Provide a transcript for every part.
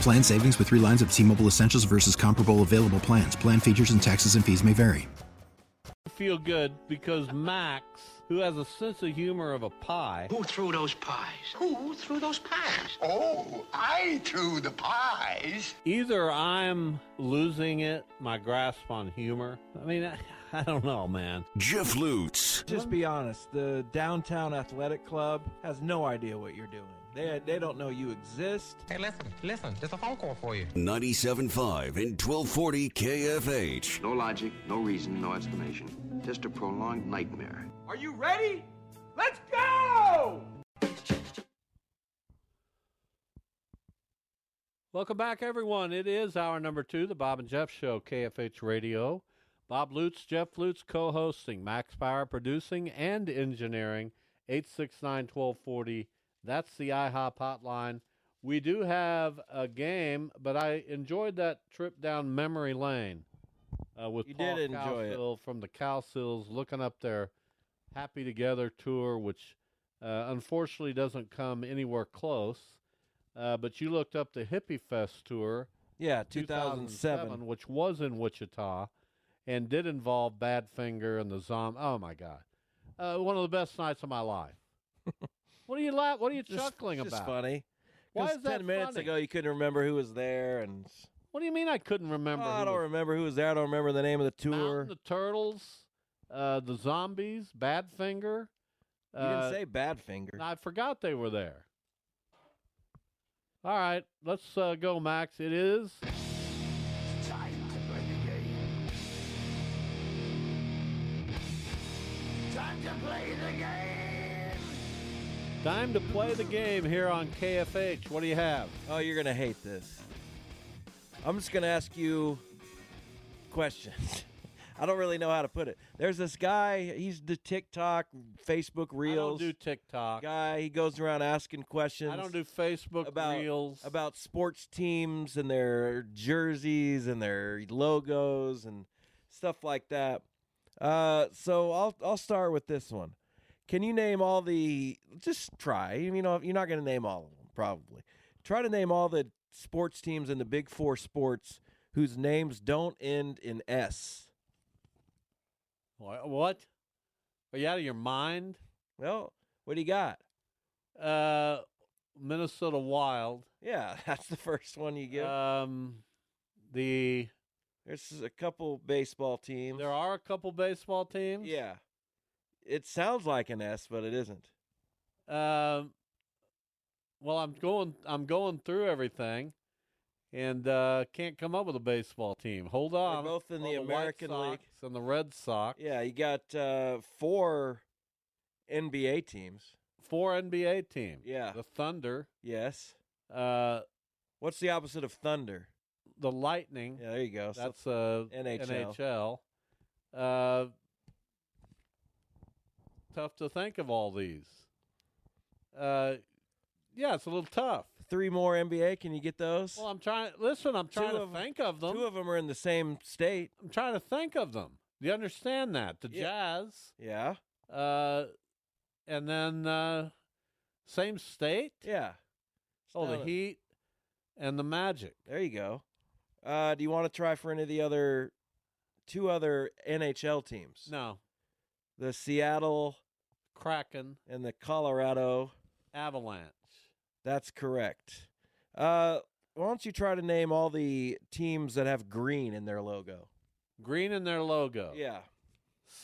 Plan savings with three lines of T Mobile Essentials versus comparable available plans. Plan features and taxes and fees may vary. Feel good because Max, who has a sense of humor of a pie, Who threw those pies? Who threw those pies? Oh, I threw the pies. either I'm losing it, my grasp on humor. I mean, I, I don't know, man. Jeff Lutz. Just be honest. The downtown athletic club has no idea what you're doing. They they don't know you exist. Hey, listen, listen. There's a phone call for you. 97.5 and 1240 KFH. No logic, no reason, no explanation. Just a prolonged nightmare. Are you ready? Let's go! Welcome back, everyone. It is hour number two, the Bob and Jeff Show, KFH Radio. Bob Lutz, Jeff Lutz co hosting, Max Power producing and engineering, 869 1240. That's the IHOP hotline. We do have a game, but I enjoyed that trip down memory lane uh, with You Paul did enjoy it. Cowsill from the Cowsills looking up their Happy Together tour, which uh, unfortunately doesn't come anywhere close. Uh, but you looked up the Hippie Fest tour, Yeah, 2007. which was in Wichita, and did involve Badfinger and the Zom. Oh my God, uh, one of the best nights of my life. What are you la- What are you Just- chuckling just about? funny. Why 'Cause is that ten minutes funny? ago you couldn't remember who was there, and What do you mean I couldn't remember? Oh, I don't was- remember who was there. I don't remember the name of the Mountain, tour. the Turtles, uh, the Zombies, Badfinger. you uh, didn't say Badfinger. I forgot they were there. All right, let's uh, go, Max. It is Time to play the game. Time to play the game. Time to play the game here on KFH. What do you have? Oh, you're gonna hate this. I'm just gonna ask you questions. I don't really know how to put it. There's this guy. He's the TikTok, Facebook Reels. I don't do TikTok. guy. He goes around asking questions. I don't do Facebook about Reels. about sports teams and their jerseys and their logos and stuff like that. Uh, so I'll I'll start with this one. Can you name all the? Just try. You know, you're not going to name all of them, probably. Try to name all the sports teams in the Big Four sports whose names don't end in S. What? Are you out of your mind? Well, what do you got? Uh, Minnesota Wild. Yeah, that's the first one you get. Um, the There's a couple baseball teams. there are a couple baseball teams. Yeah. It sounds like an S, but it isn't. Um, well, I'm going. I'm going through everything, and uh, can't come up with a baseball team. Hold on. both in the White American League. And the Red Sox. Yeah, you got uh, four NBA teams. Four NBA teams. Yeah. The Thunder. Yes. Uh, What's the opposite of thunder? the Lightning. Yeah, there you go. So- That's uh, NHL. NHL. Uh, tough to think of all these. Uh, yeah, it's a little tough. three more NBA. Can you get those? Well, I'm trying. Listen, I'm trying Two to of- think of them. Two of them are in the same state. I'm trying to think of them. You understand that? The Yeah. Jazz, Yeah. uh, and then uh, same state. Yeah. Oh, the Heat and the Magic. There you go. Uh, do you want to try for any of the other two other NHL teams? No, The Seattle Kraken, and the Colorado. Avalanche. That's correct. Uh, why don't you try to name all the teams that have green in their logo? Green in their logo. Yeah.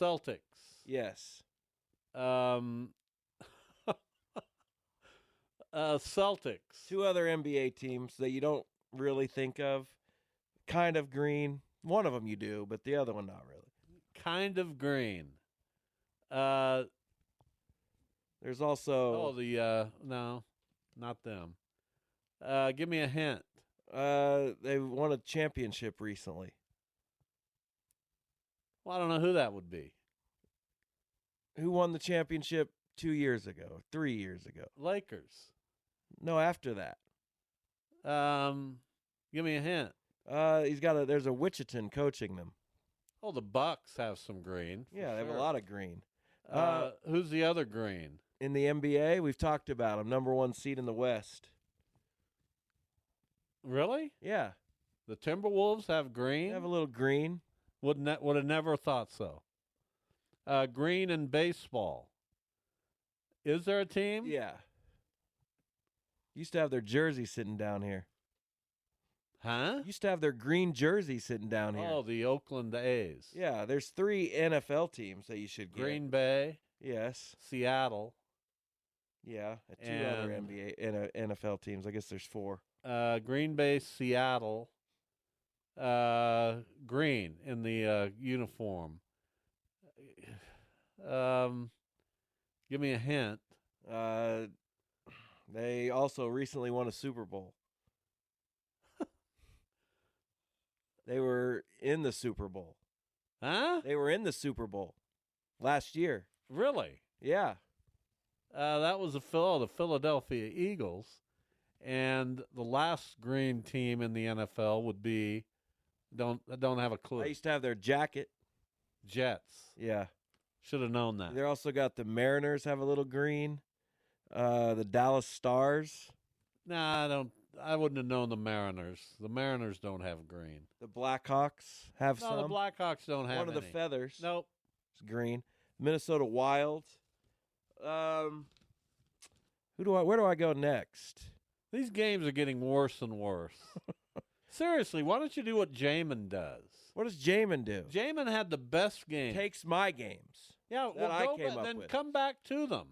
Celtics. Yes. Um. uh, Celtics. Two other NBA teams that you don't really think of, kind of green. One of them you do, but the other one not really. Kind of green. Uh. There's also Oh, the uh. No, not them. Uh, give me a hint. uh they won a championship recently. Well, I don't know who that would be. Who won the championship 2 years ago, 3 years ago? Lakers. No, after that. Um, give me a hint. Uh he's got a there's a Wichita coaching them. Oh, the Bucks have some green. Yeah, they have sure. a lot of green. Uh, who's the other green? In the NBA, we've talked about them. number 1 seed in the West. Really? Yeah. The Timberwolves have green. They have a little green. Would ne- would have never thought so. Uh, green in baseball. Is there a team? Yeah. Used to have their jersey sitting down here. Huh? Used to have their green jersey sitting down here. Oh, the Oakland A's. Yeah, there's three NFL teams that you should get. Green Bay, Yes. Seattle, Yeah. and Two other NBA N- NFL teams. I guess there's four. uh, Green Bay, Seattle. Uh, green in the uh, uniform. Um, give me a hint. Uh, they also recently won a Super Bowl. they were in the Super Bowl. Huh? They were in the Super Bowl last year. Really? Yeah. Uh, that was the Phil, the Philadelphia Eagles, and the last green team in the NFL would be don't I don't have a clue. I used to have their jacket. Jets. Yeah. Should have known that. They also got the Mariners have a little green. Uh, the Dallas Stars, Nah, I don't. I wouldn't have known the Mariners. The Mariners don't have green. the Blackhawks have No, some. the Blackhawks don't have One of the feathers. Nope. It's green. Minnesota Wild. Um, who do I? Where do I go next? These games are getting worse and worse. Seriously, why don't you do what Jamin does? What does Jamin do? Jamin had the best game. Takes my games. yeah, well, I go came back, up then with. come back to them.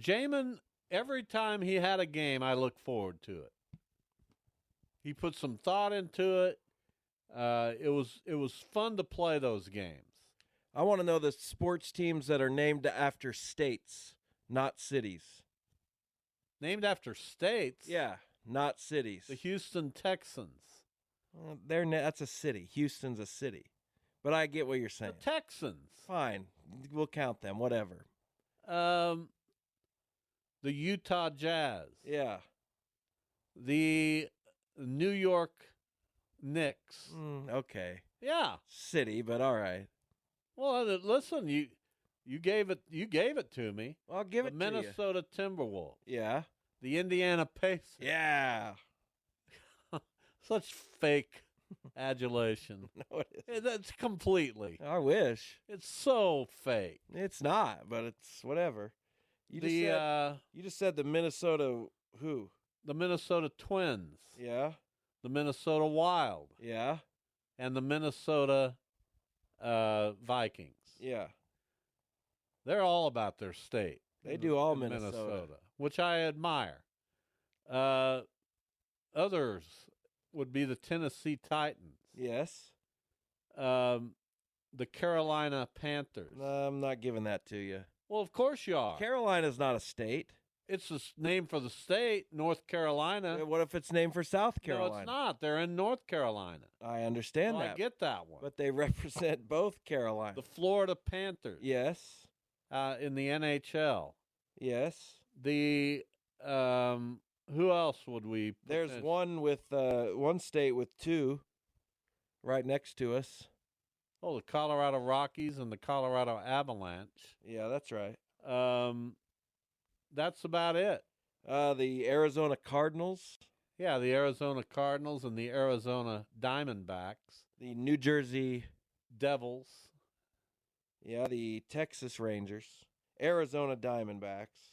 Jamin, every time he had a game, I look forward to it. He put some thought into it. Uh, it was it was fun to play those games. I want to know the sports teams that are named after states, not cities. Named after states. Yeah, not cities. The Houston Texans. Well, they're na- that's a city. Houston's a city. But I get what you're saying. The Texans. Fine, we'll count them. Whatever. Um, the Utah Jazz. Yeah. The New York Knicks. Mm, okay. Yeah. City, but all right. Well, uh, listen, you you gave it you gave it to me. I'll give the it to you. Minnesota Timberwolves. Yeah. The Indiana Pacers. Yeah. Such fake adulation. No, it is. That's completely. I wish. It's so fake. It's not, but it's whatever. You just the said uh, you just said the Minnesota who? the Minnesota Twins, Yeah. the Minnesota Wild, Yeah. and the Minnesota uh, Vikings. Yeah. They're all about their state. They do all in Minnesota. which I admire. Uh, others would be the Tennessee Titans, Yes. um, the Carolina Panthers. No, I'm not giving that to you. well, of course you are. Carolina's not a state. It's the name for the state, North Carolina. What if it's named for South Carolina? No, it's not. They're in North Carolina. I understand that. I get that one. but they represent both Carolina. the Florida Panthers. yes. Uh, in the NHL. Yes. The um, who else would we? There's one with uh, one state with two right next to us. Oh, the Colorado Rockies and the Colorado Avalanche. Yeah, that's right. Um, that's about it. Uh, the Arizona Cardinals, Yeah, the Arizona Cardinals and the Arizona Diamondbacks, the New Jersey, Devils. yeah, the Texas Rangers, Arizona Diamondbacks.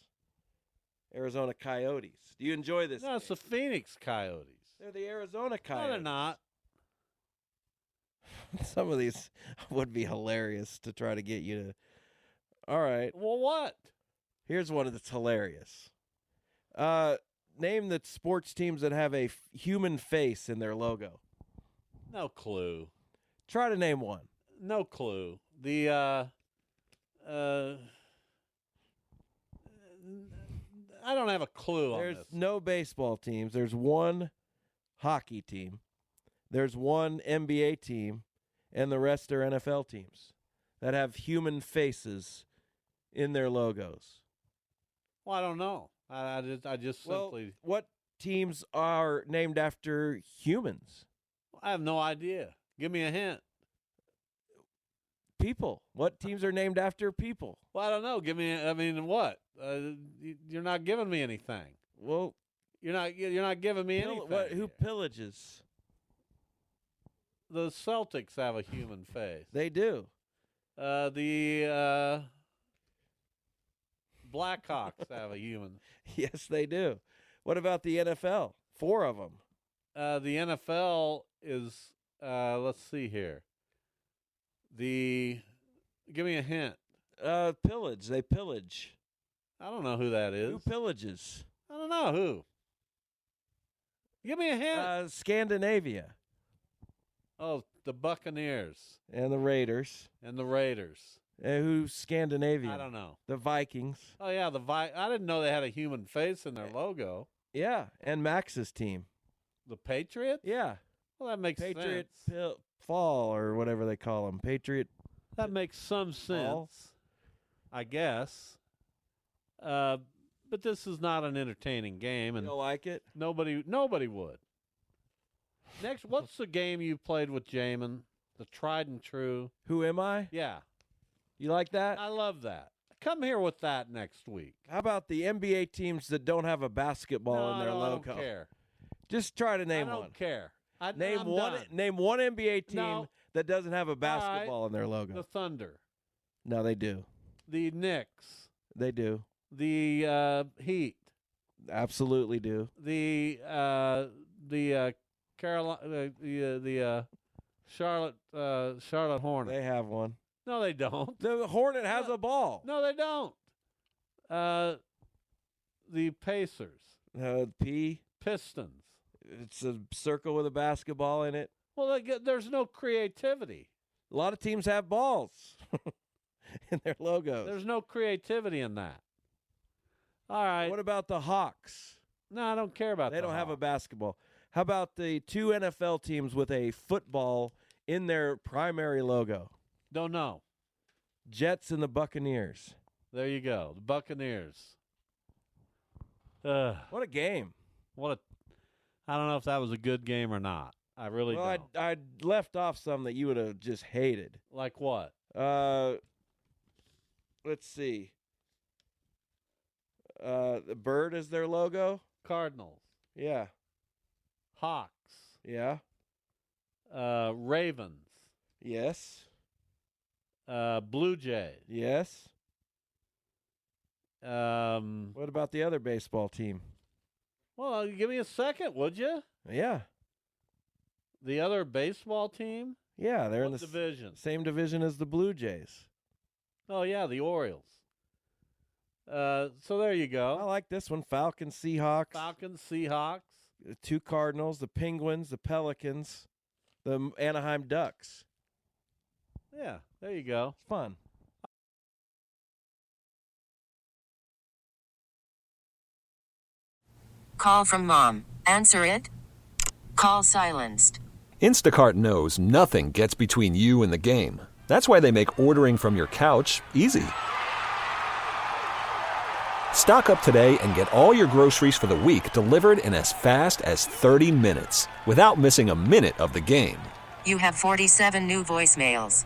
Arizona Coyotes. Do you enjoy this? No, it's the? Phoenix Coyotes. They're the Arizona No, Coyotes. they're not. Some of these would be hilarious to try to get you to. All right. Well, what? Here's one that's hilarious. Uh, name the sports teams that have a f- human face in their logo. No clue. Try to name one. No clue. The uh, uh, I don't have a clue on There's this. no baseball teams. There's one hockey team. There's one NBA team, and the rest are NFL teams that have human faces in their logos. Well, I don't know. I, I just, I just Well, simply, what teams are named after humans? I have no idea. Give me a hint. People. What teams are named after people? Well, I don't know. Give me. I mean, what? Uh, you're not giving me anything. Well, You're not. You're not giving me pill- anything. what, who here. pillages? the Celtics have a human face. They do. Uh, the uh, Blackhawks have a human. Yes, they do. What about the NFL? Four of them. Uh, the NFL is. Uh, let's see here. The. Give me a hint. Uh, pillage. They pillage. I don't know who that is. Who pillages? I don't know who. Give me a hint. Uh, Scandinavia oh, the Buccaneers and the Raiders. and the Raiders. Uh, who's Scandinavian? I don't know. The Vikings. Oh yeah, the Vi- I didn't know they had a human face in their logo. Yeah, and Max's team. The Patriots. Yeah, Well, that makes Patriot sense. Pil- Fall or whatever they call them. Patriot. That makes some sense, Paul? I guess. Uh, but this is not an entertaining game, You and don't like it? nobody nobody would. Next, what's the game you played with Jamin? The tried and true. Who am I? Yeah, You like that? I love that. Come here with that next week. How about the NBA teams that don't have a basketball no, in their no, logo? I don't care. Just try to name I don't one. care. I, Name I'm one. done. Name one NBA team No. that doesn't have a basketball in their logo. The Thunder, no, they do. the Knicks, They do. the uh, Heat, Absolutely do. the uh, the uh, Carolina, uh, the uh, the uh, Charlotte uh, Charlotte Hornets. They have one. No, they don't. The Hornet has No. a ball. No, they don't. Uh, the Pacers, Uh, P. Pistons. It's a circle with a basketball in it. Well, get, there's no creativity. A lot of teams have balls in their logos. There's no creativity in that. All right. what about the Hawks? no, I don't care about. That. They the don't have a basketball. How about the two NFL teams with a football in their primary logo? Don't know. Jets and the Buccaneers. There you go. The Buccaneers. Uh, What a game. what a. I don't know if that was a good game or not. I really well, I don't. I left off some that you would have just hated. like what? Uh, let's see. Uh, the bird is their logo. Cardinals, Yeah, Hawks, yeah, uh, Ravens, yes, uh, Blue Jays. yes. Um, What about the other baseball team? well, give me a second, would you? Yeah, The other baseball team. yeah. They're in What the s- division? same division as the Blue Jays. Oh yeah, the Orioles. Uh, so there you go. I like this one. Falcons, Seahawks, Falcons, Seahawks. the two Cardinals, the Penguins, the Pelicans, the Anaheim Ducks. Yeah, there you go. It's fun. Call from mom. Answer it. Call silenced. Instacart knows nothing gets between you and the game. That's why they make ordering from your couch easy. Stock up today and get all your groceries for the week delivered in as fast as 30 minutes without missing a minute of the game. You have 47 new voicemails.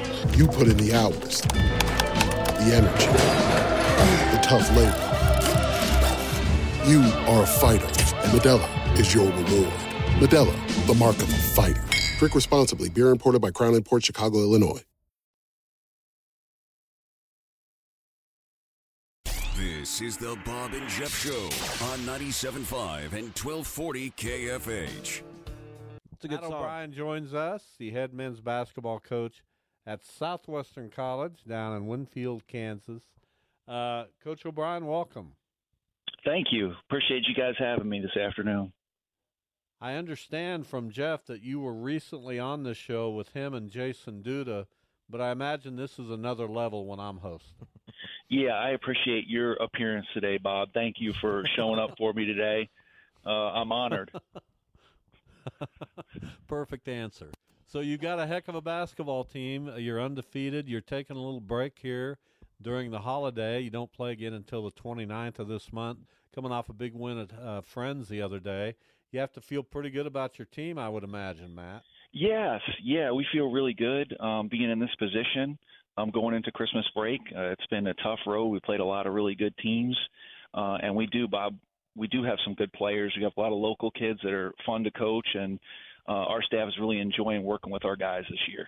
You put in the hours, the energy, the tough labor. You are a fighter, and Modelo is your reward. Modelo, the mark of a fighter. Drink responsibly. Beer imported by Crown Imports Chicago, Illinois. This is the Bob and Jeff Show on 97.5 and 1240 KFH. It's a good Matt song. O'Brien joins us, the head men's basketball coach at Southwestern College down in Winfield, Kansas. Uh, coach O'Brien, welcome. Thank you. Appreciate you guys having me this afternoon. I understand from Jeff that you were recently on the show with him and Jason Duda, but I imagine this is another level when I'm hosting. Yeah, I appreciate your appearance today, Bob. Thank you for showing up for me today. Uh, I'm honored. Perfect answer. So you got a heck of a basketball team. Uh, You're undefeated. You're taking a little break here during the holiday. You don't play again until the 29th of this month. Coming off a big win at uh, Friends the other day, you have to feel pretty good about your team, I would imagine, Matt. Yes, yeah, we feel really good um, being in this position. Um, going into Christmas break, uh, it's been a tough road. We played a lot of really good teams, uh, and we do, Bob. We do have some good players. We have a lot of local kids that are fun to coach, and uh, our staff is really enjoying working with our guys this year.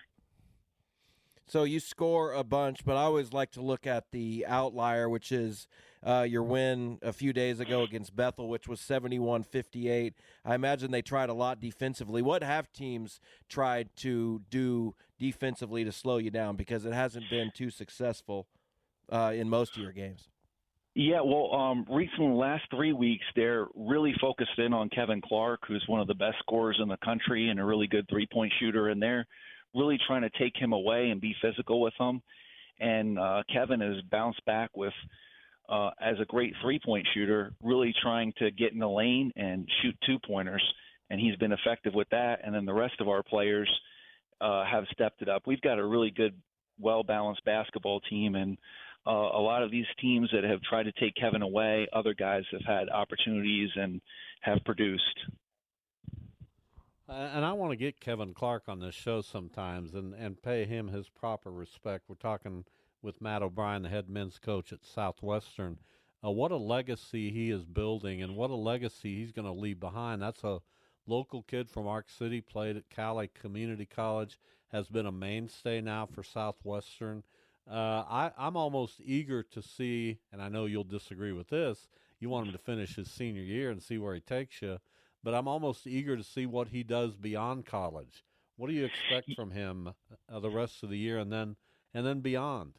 So you score a bunch, but I always like to look at the outlier, which is uh, your win a few days ago against Bethel, which was 71 58. I imagine they tried a lot defensively. What have teams tried to do defensively to slow you down? Because it hasn't been too successful uh, in most of your games. Yeah, well, um, recently, last three weeks, they're really focused in on Kevin Clark, who's one of the best scorers in the country and a really good three point shooter, and they're really trying to take him away and be physical with him. And uh, Kevin has bounced back with, uh, as a great three point shooter, really trying to get in the lane and shoot two pointers, and he's been effective with that. And then the rest of our players uh, have stepped it up. We've got a really good, well balanced basketball team, and uh, a lot of these teams that have tried to take Kevin away, other guys have had opportunities and have produced. And I want to get Kevin Clark on this show sometimes and, and pay him his proper respect. We're talking with Matt O'Brien, the head men's coach at Southwestern. Uh, what a legacy he is building and what a legacy he's going to leave behind. That's a local kid from Ark City, played at Cowley Community College, has been a mainstay now for Southwestern. Uh, I, I'm almost eager to see, and I know you'll disagree with this. You want him to finish his senior year and see where he takes you, but I'm almost eager to see what he does beyond college. What do you expect from him uh, the rest of the year and then and then beyond?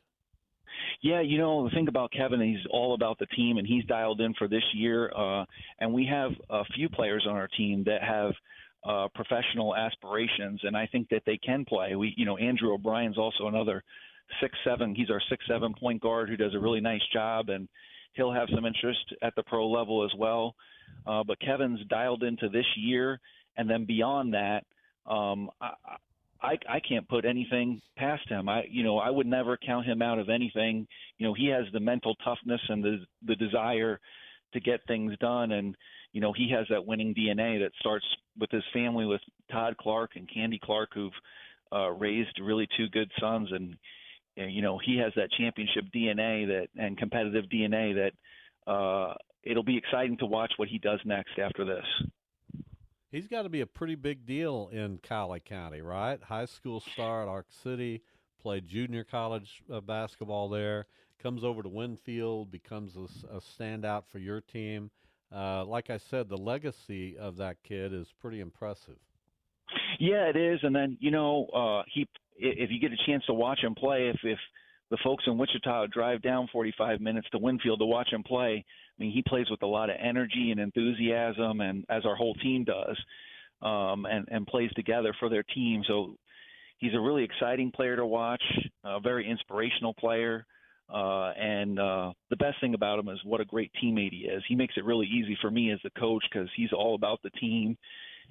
Yeah, you know the thing about Kevin, he's all about the team, and he's dialed in for this year. Uh, and we have a few players on our team that have uh, professional aspirations, and I think that they can play. We, you know, Andrew O'Brien's also another six seven. He's our six seven point guard who does a really nice job, and he'll have some interest at the pro level as well. Uh, but Kevin's dialed into this year, and then beyond that, um, I, I I can't put anything past him. I you know I would never count him out of anything. You know he has the mental toughness and the the desire to get things done, and you know he has that winning DNA that starts with his family with Todd Clark and Candy Clark, who've uh, raised really two good sons, and and, you know he has that championship DNA that and competitive DNA that uh, it'll be exciting to watch what he does next after this. He's got to be a pretty big deal in Cowley County, right? High school star at Ark City, played junior college uh, basketball there, comes over to Winfield, becomes a standout for your team. Uh, like I said, the legacy of that kid is pretty impressive. Yeah, it is. And then you know, uh, he if you get a chance to watch him play, if if the folks in Wichita drive down 45 minutes to Winfield to watch him play, I mean, he plays with a lot of energy and enthusiasm, and as our whole team does, um, and and plays together for their team. So he's a really exciting player to watch, a very inspirational player. Uh, and uh, the best thing about him is what a great teammate he is. He makes it really easy for me as the coach because he's all about the team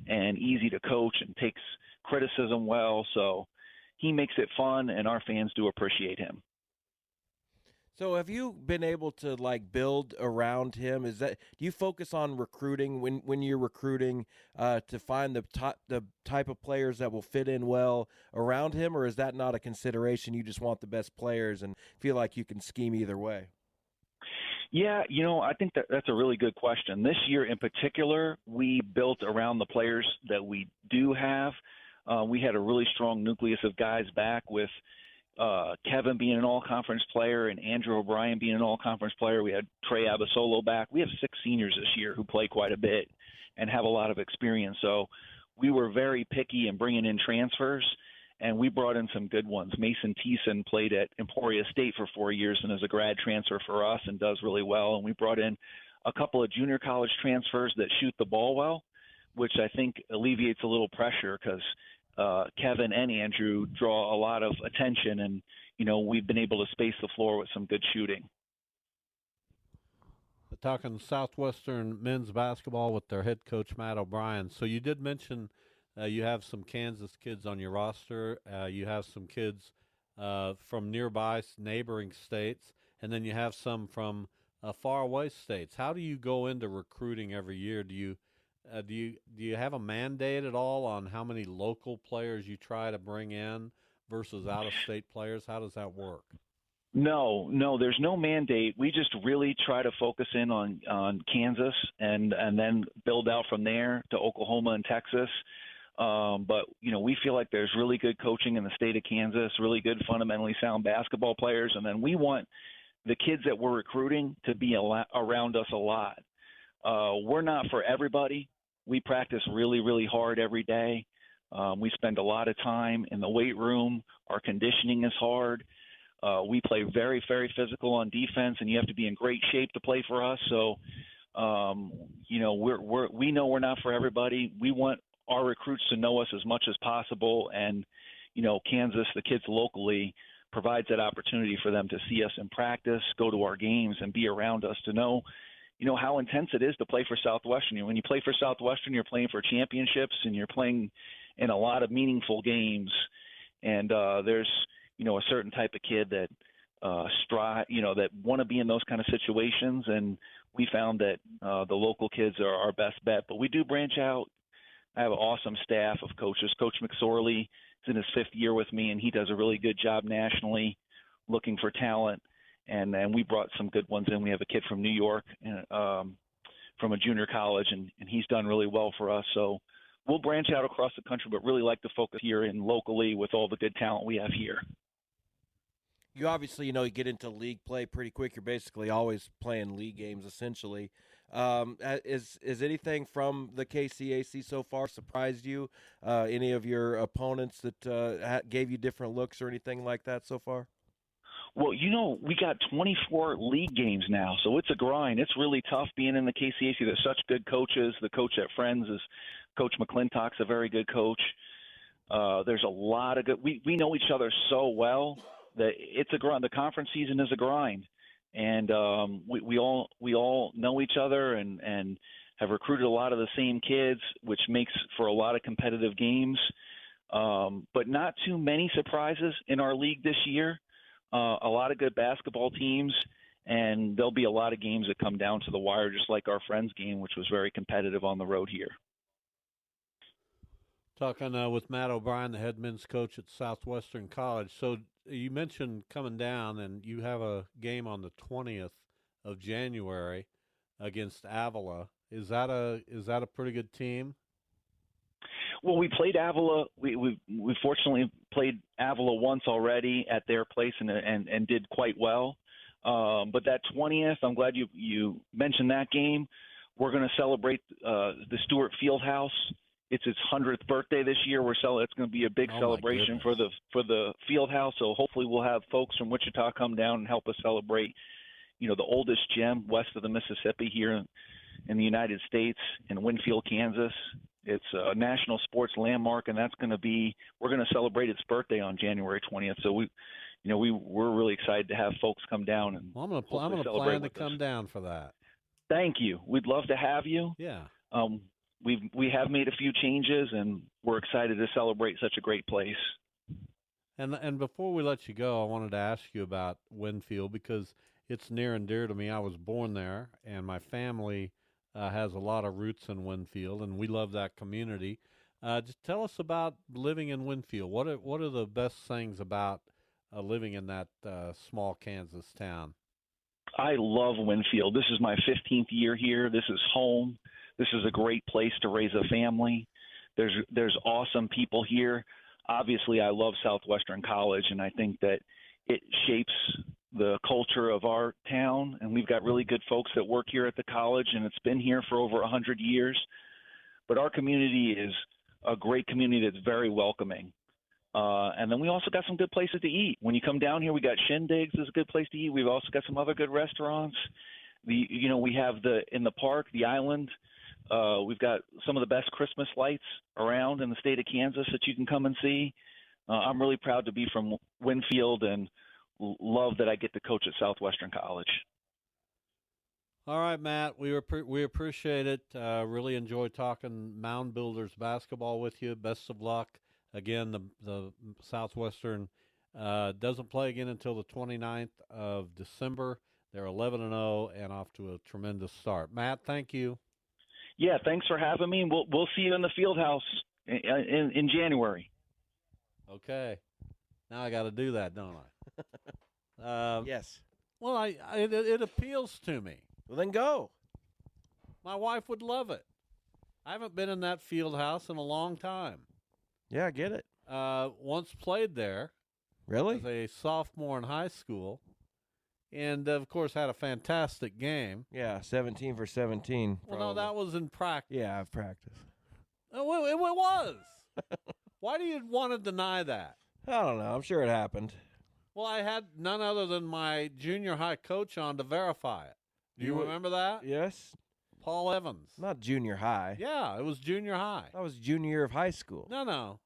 and easy to coach and takes criticism well. So he makes it fun, and our fans do appreciate him. So have you been able to like build around him? Is that do you focus on recruiting when when you're recruiting uh, to find the top the type of players that will fit in well around him, or is that not a consideration? You just want the best players and feel like you can scheme either way. Yeah, you know, I think that that's a really good question. This year in particular, we built around the players that we do have. Uh, we had a really strong nucleus of guys back with uh, Kevin being an all conference player and Andrew O'Brien being an all conference player. We had Trey Abasolo back. We have six seniors this year who play quite a bit and have a lot of experience. So we were very picky in bringing in transfers, and we brought in some good ones. Mason Thiessen played at Emporia State for four years and is a grad transfer for us and does really well. And we brought in a couple of junior college transfers that shoot the ball well, which I think alleviates a little pressure because – uh, Kevin and Andrew draw a lot of attention, and you know we've been able to space the floor with some good shooting. Talking Southwestern men's basketball with their head coach Matt O'Brien. So you did mention uh, you have some Kansas kids on your roster. Uh, you have some kids uh, from nearby neighboring states, and then you have some from uh, faraway states. How do you go into recruiting every year? Do you uh, do you do you have a mandate at all on how many local players you try to bring in versus out of state players? How does that work? No, no, there's no mandate. We just really try to focus in on on Kansas and and then build out from there to Oklahoma and Texas. Um, but you know, we feel like there's really good coaching in the state of Kansas, really good fundamentally sound basketball players, and then we want the kids that we're recruiting to be a lot, around us a lot. Uh, we're not for everybody we practice really, really hard every day. Um, we spend a lot of time in the weight room. Our conditioning is hard. Uh, we play very, very physical on defense, and you have to be in great shape to play for us. So, um, you know, we're, we're we know we're not for everybody. We want our recruits to know us as much as possible, and you know, Kansas, the kids locally, provides that opportunity for them to see us in practice, go to our games, and be around us to know you know how intense it is to play for Southwestern. When you play for Southwestern, you're playing for championships and you're playing in a lot of meaningful games. And uh, there's you know a certain type of kid that uh, strive, you know, that want to be in those kind of situations. And we found that uh, the local kids are our best bet. But we do branch out. I have an awesome staff of coaches. Coach McSorley is in his fifth year with me, and he does a really good job nationally looking for talent and and we brought some good ones in. We have a kid from New York, um, from a junior college, and and he's done really well for us. So we'll branch out across the country, but really like to focus here in locally with all the good talent we have here. You obviously, you know, you get into league play pretty quick. You're basically always playing league games, essentially. Um, is is anything from the KCAC so far surprised you? Uh, any of your opponents that uh, gave you different looks or anything like that so far? Well, you know, we got 24 league games now, so it's a grind. It's really tough being in the KCAC. There's such good coaches. The coach at Friends is Coach McClintock's a very good coach. Uh, there's a lot of good. We we know each other so well that it's a grind. The conference season is a grind, and um, we we all we all know each other and and have recruited a lot of the same kids, which makes for a lot of competitive games. Um, but not too many surprises in our league this year uh, a lot of good basketball teams, and there'll be a lot of games that come down to the wire, just like our friends game, which was very competitive on the road here. Talking uh, with Matt O'Brien, the head men's coach at Southwestern College. So you mentioned coming down, and you have a game on the twentieth of January against Avila. Is that a is that a pretty good team? Well, we played Avila. We we we fortunately played Avila once already at their place and and and did quite well. Um, but that 20th, I'm glad you you mentioned that game. We're going to celebrate uh, the Stewart Fieldhouse it's its hundredth birthday this year. We're cel- It's going to be a big Oh, celebration for the for the field house. So hopefully we'll have folks from Wichita come down and help us celebrate. You know, the oldest gym west of the Mississippi here in, in the United States in Winfield, Kansas. It's a national sports landmark, and that's going to be we're going to celebrate its birthday on January 20th. So we, you know, we we're really excited to have folks come down and. Well, I'm gonna I'm gonna plan to with us. come down for that. Thank you. We'd love to have you. Yeah. Um, we've we have made a few changes, and we're excited to celebrate such a great place. And and before we let you go, I wanted to ask you about Winfield because it's near and dear to me. I was born there, and my family uh, has a lot of roots in Winfield, and we love that community. Uh, just tell us about living in Winfield. What are what are the best things about uh, living in that uh, small Kansas town? I love Winfield. This is my 15th year here. This is home. This is a great place to raise a family. There's there's awesome people here. Obviously, I love Southwestern College, and I think that it shapes the culture of our town. And we've got really good folks that work here at the college, and it's been here for over 100 years. But our community is a great community that's very welcoming. Uh, and then we also got some good places to eat. When you come down here, we got Shindigs is a good place to eat. We've also got some other good restaurants. The you know we have the in the park, the island. Uh, we've got some of the best Christmas lights around in the state of Kansas that you can come and see. Uh, I'm really proud to be from Winfield and love that I get to coach at Southwestern College. All right, Matt, we we appreciate it. Uh, really enjoy talking Mound Builders basketball with you. Best of luck. Again, the the Southwestern uh, doesn't play again until the 29th of December. They're 11 and 0 and off to a tremendous start. Matt, thank you. Yeah, thanks for having me. We'll we'll see you in the field house in, in, in January. Okay. Now I got to do that, don't I? Um, yes. Well, I, I it, it appeals to me. Well, then go. My wife would love it. I haven't been in that field house in a long time. Yeah, I get it. Uh, once played there. Really? As a sophomore in high school, and of course had a fantastic game. Yeah, 17 for 17. Well, no, that was in practice. Yeah, I've practiced. Oh, it, it was. Why do you want to deny that? I don't know. I'm sure it happened. Well, I had none other than my junior high coach on to verify it. Do you, You remember that? Yes. Paul Evans. Not junior high. Yeah, it was junior high. That was junior year of high school. No, no.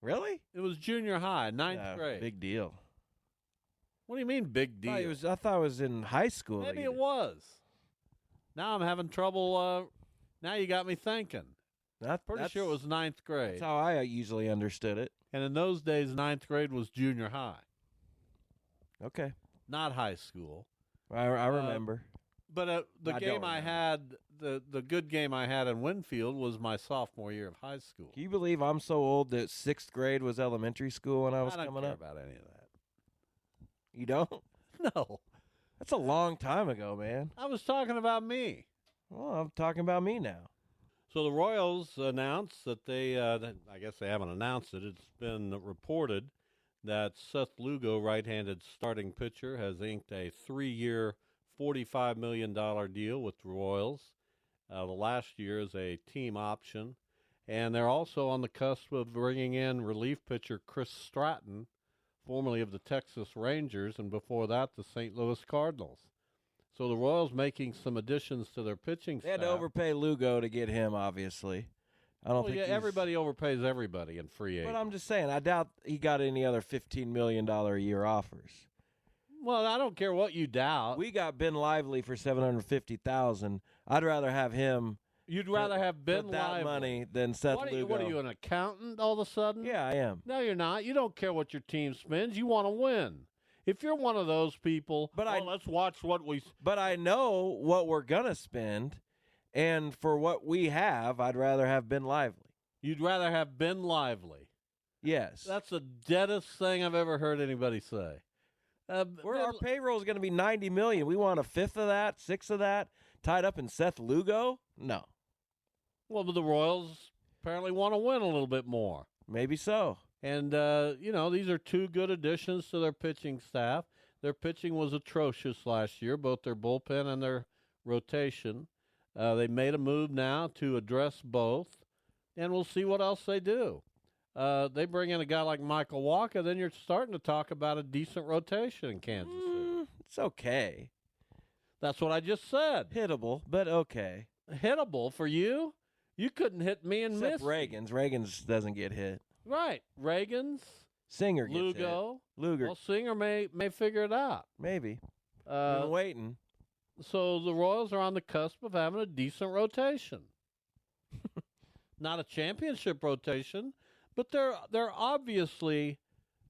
Really? It was junior high, ninth Yeah, grade. Big deal. What do you mean, big deal? I thought, it was, I thought it was in high school. Maybe it was. Now I'm having trouble. Uh, now you got me thinking. That, Pretty sure it was ninth grade. That's how I usually understood it. And in those days, ninth grade was junior high, Okay. not high school. I, I Uh, remember. But uh, the I game I had, the the good game I had in Winfield was my sophomore year of high school. Can you believe I'm so old that sixth grade was elementary school when I was I don't coming care up? about any of that. You don't? No, That's a long time ago, man. I was talking about me. Well, I'm talking about me now. So the Royals announced that they, uh, I guess they haven't announced it. It's been reported that Seth Lugo, right-handed starting pitcher, has inked a three-year, $45 million deal with the Royals. Uh, the last year is a team option. And they're also on the cusp of bringing in relief pitcher Chris Stratton, formerly of the Texas Rangers, and before that, the St. Louis Cardinals. So the Royals making some additions to their pitching They had to overpay Lugo to get him, obviously. I don't Well, think yeah, everybody overpays everybody in free agent. But I'm just saying, I doubt he got any other $15 million a year offers. well, I don't care what you doubt. We got Ben Lively for 750000 I'd rather have him You'd for- rather have Ben that Lively. money than Seth what are, you, what are you, an accountant all of a sudden? Yeah, I am. No, you're not. You don't care what your team spends. You want to win. If you're one of those people, But oh, I- let's watch what we. But I know what we're going to spend, and for what we have, I'd rather have Ben Lively. You'd rather have Ben Lively. Yes. That's the deadest thing I've ever heard anybody say. Uh, our payroll is going to be 90 million. We want a fifth of that, sixth of that tied up in Seth Lugo? No. well, but the Royals apparently want to win a little bit more. Maybe so. And uh, you know, these are two good additions to their pitching staff. Their pitching was atrocious last year, both their bullpen and their rotation. Uh, they made a move now to address both. and we'll see what else they do. Uh, they bring in a guy like Michael Wacha, then you're starting to talk about a decent rotation in Kansas City. Mm, it's okay. That's what I just said. Hittable, but okay. Hittable for you? You couldn't hit me and Except miss. Ragans. Ragans doesn't get hit. Right. Ragans, Singer gets Lugo. hit. Luger. Well, Singer may may figure it out. Maybe. Uh, I'm waiting. So the Royals are on the cusp of having a decent rotation. Not a championship rotation, but they're they're obviously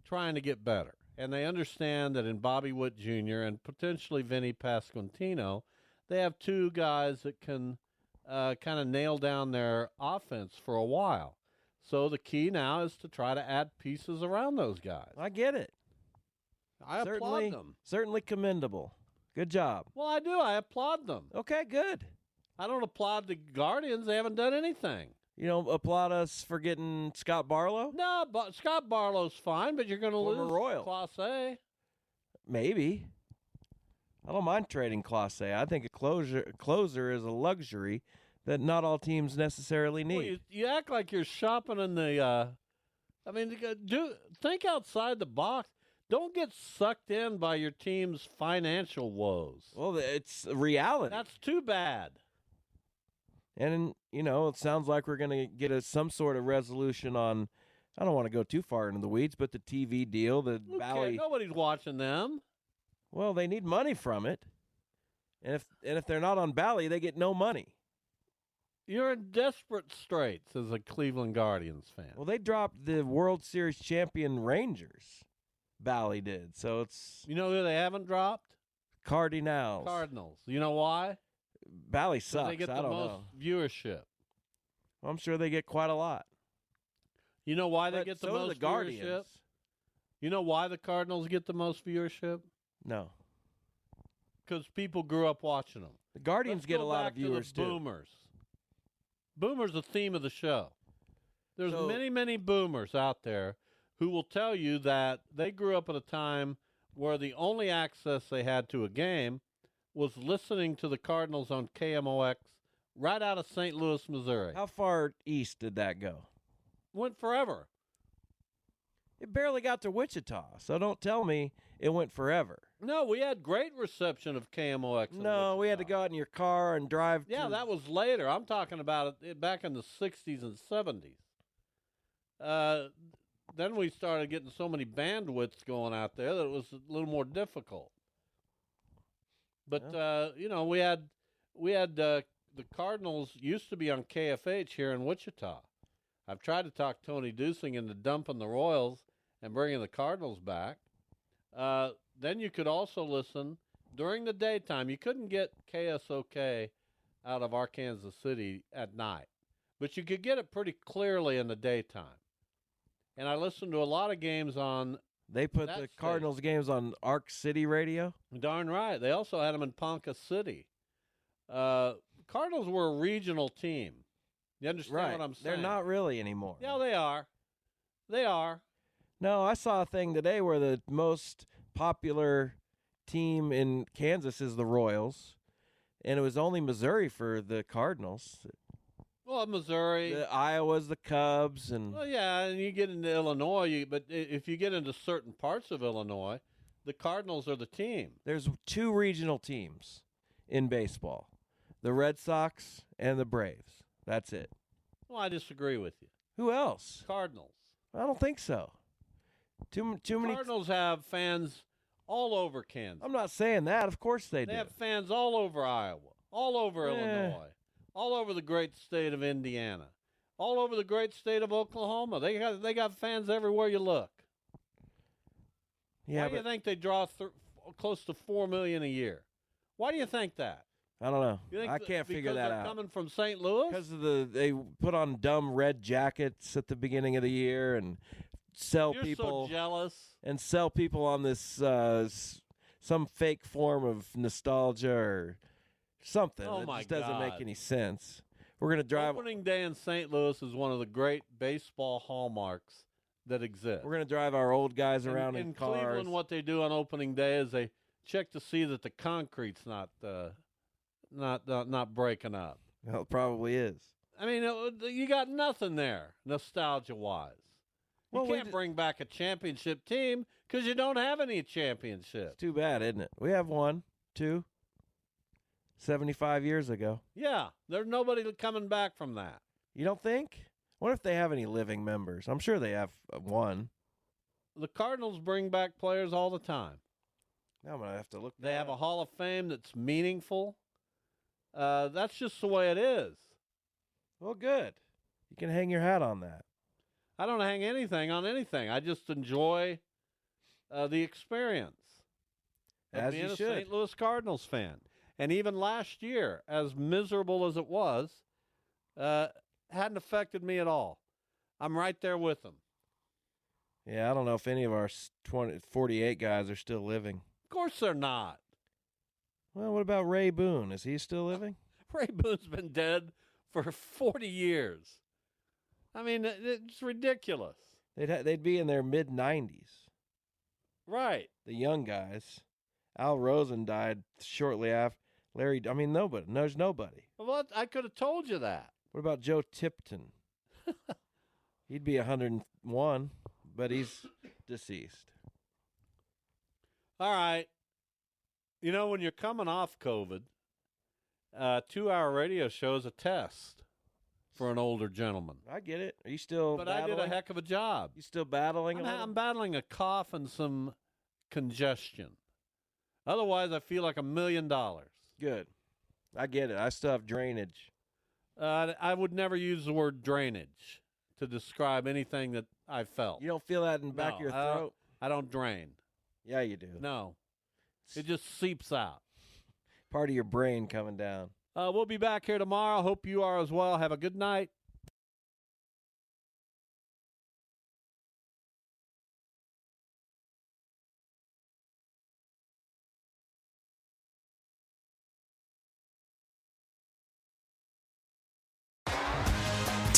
trying to get better. And they understand that in Bobby Witt Jr. and potentially Vinny Pasquantino, they have two guys that can uh, kind of nail down their offense for a while. So the key now is to try to add pieces around those guys. I get it. I certainly, applaud them. Certainly commendable. Good job. Well, I do. I applaud them. Okay, good. I don't applaud the Guardians. They haven't done anything. You don't applaud us for getting Scott Barlow? No, but Scott Barlow's fine, but you're going to lose Royal. Clase. Maybe. I don't mind trading Clase. I think a closer closer is a luxury that not all teams necessarily need. Well, you, you act like you're shopping in the. Uh, I mean, do think outside the box. Don't get sucked in by your team's financial woes. well, it's reality. That's too bad. And you know, it sounds like we're going to get a, some sort of resolution on. I don't want to go too far into the weeds, but the TV deal, the cares? Bally. Nobody's watching them. Well, they need money from it, and if and if they're not on Bally, they get no money. You're in desperate straits as a Cleveland Guardians fan. Well, they dropped the World Series champion Rangers. Bally did, so it's You know who they haven't dropped? Cardinals. Cardinals. You know why? Bally sucks. They get I the don't most know. viewership. I'm sure they get quite a lot. You know why they But get the so do most the Guardians. viewership? You know why the Cardinals get the most viewership? No, Because people grew up watching them. the Guardians Let's get a go lot of viewers to the too. Boomers. Boomers the theme of the show. There's So- many, many boomers out there who will tell you that they grew up at a time where the only access they had to a game was listening to the Cardinals on KMOX right out of St. Louis, Missouri. How far east did that go? Went forever. It barely got to Wichita, so don't tell me it went forever. No, we had great reception of KMOX. No, we had to go out in your car and drive. Yeah, to- that was later. I'm talking about it back in the 60s and 70s. Uh, then we started getting so many bandwidths going out there that it was a little more difficult. But uh, you know, we had we had uh, the Cardinals used to be on KFH here in Wichita. I've tried to talk Tony Dusing into dumping the Royals and bringing the Cardinals back. Uh, then you could also listen during the daytime. You couldn't get KSOK out of Arkansas City at night, but you could get it pretty clearly in the daytime. And I listened to a lot of games on. They put the station. Cardinals games on Ark City radio. Darn right. They also had them in Ponca City. Uh, Cardinals were a regional team. You understand right. what I'm saying? They're not really anymore. Yeah, they are. They are. No, I saw a thing today where the most popular team in Kansas is the Royals, and it was only Missouri for the Cardinals. Well, Missouri. The Iowa's the Cubs, and Well, yeah, and you get into Illinois, you, but if you get into certain parts of Illinois, the Cardinals are the team. there's two regional teams in baseball: the Red Sox and the Braves. That's it. Well, I disagree with you. Who else? Cardinals. I don't think so. Too too many. Cardinals have fans all over Kansas. I'm not saying that. Of course they, They do. They have fans all over Iowa, all over Eh. Illinois, all over the great state of Indiana, all over the great state of Oklahoma. They got they got fans everywhere you look. yeah, Why do you think they draw th- close to four million a year? Why do you think that? I don't know. You think I can't figure that out. Coming from St. Louis, because of the they put on dumb red jackets at the beginning of the year and sell you're people so jealous. and sell people on this uh, some fake form of nostalgia or something Oh that my just doesn't make any sense. We're gonna drive. Opening day in St. Louis is one of the great baseball hallmarks that exist. We're gonna drive our old guys around in, in, cars. Cleveland, what they do on opening day is they check to see that the concrete's not uh, not not, not breaking up. Well, it probably is. I mean, it, you got nothing there, nostalgia wise. You Well, we can't d- bring back a championship team because you don't have any championships. Too bad, isn't it? We have one, two, 75 years ago. Yeah, there's nobody coming back from that. You don't think? What if they have any living members? I'm sure they have uh, one. The Cardinals bring back players all the time. Now I'm gonna have to look. They have a. Hall of Fame that's meaningful. Uh, that's just the way it is. Well, good. You can hang your hat on that. I don't hang anything on anything. I just enjoy uh, the experience As being you a. St. Louis Cardinals fan. And even last year, as miserable as it was, uh, hadn't affected me at all. I'm right there with them. Yeah, I don't know if any of our s- 20, 48 guys are still living. Of course they're not. Well, what about Ray Boone? Is he still living? Ray Boone's been dead for 40 years. I mean, it's ridiculous. They'd ha- they'd be in their mid 90s. Right. The young guys. Al Rosen died shortly after. Larry, I mean, nobody. There's nobody. Well, I could have told you that. What about Joe Tipton? He'd be 101, but he's deceased. All right. You know, when you're coming off COVID, uh, two hour radio show is a test for an older gentleman. I get it. Are you still But I did a heck of a job. You still battling? I'm? I'm battling a cough and some congestion. Otherwise, I feel like a million dollars. Good. I get it. I still have drainage. Uh, I would never use the word drainage to describe anything that I felt. You don't feel that in the back No, of your I don't- throat? I don't drain. Yeah, you do. No. It just seeps out. Part of your brain coming down. Uh, we'll be back here tomorrow. Hope you are as well. Have a good night.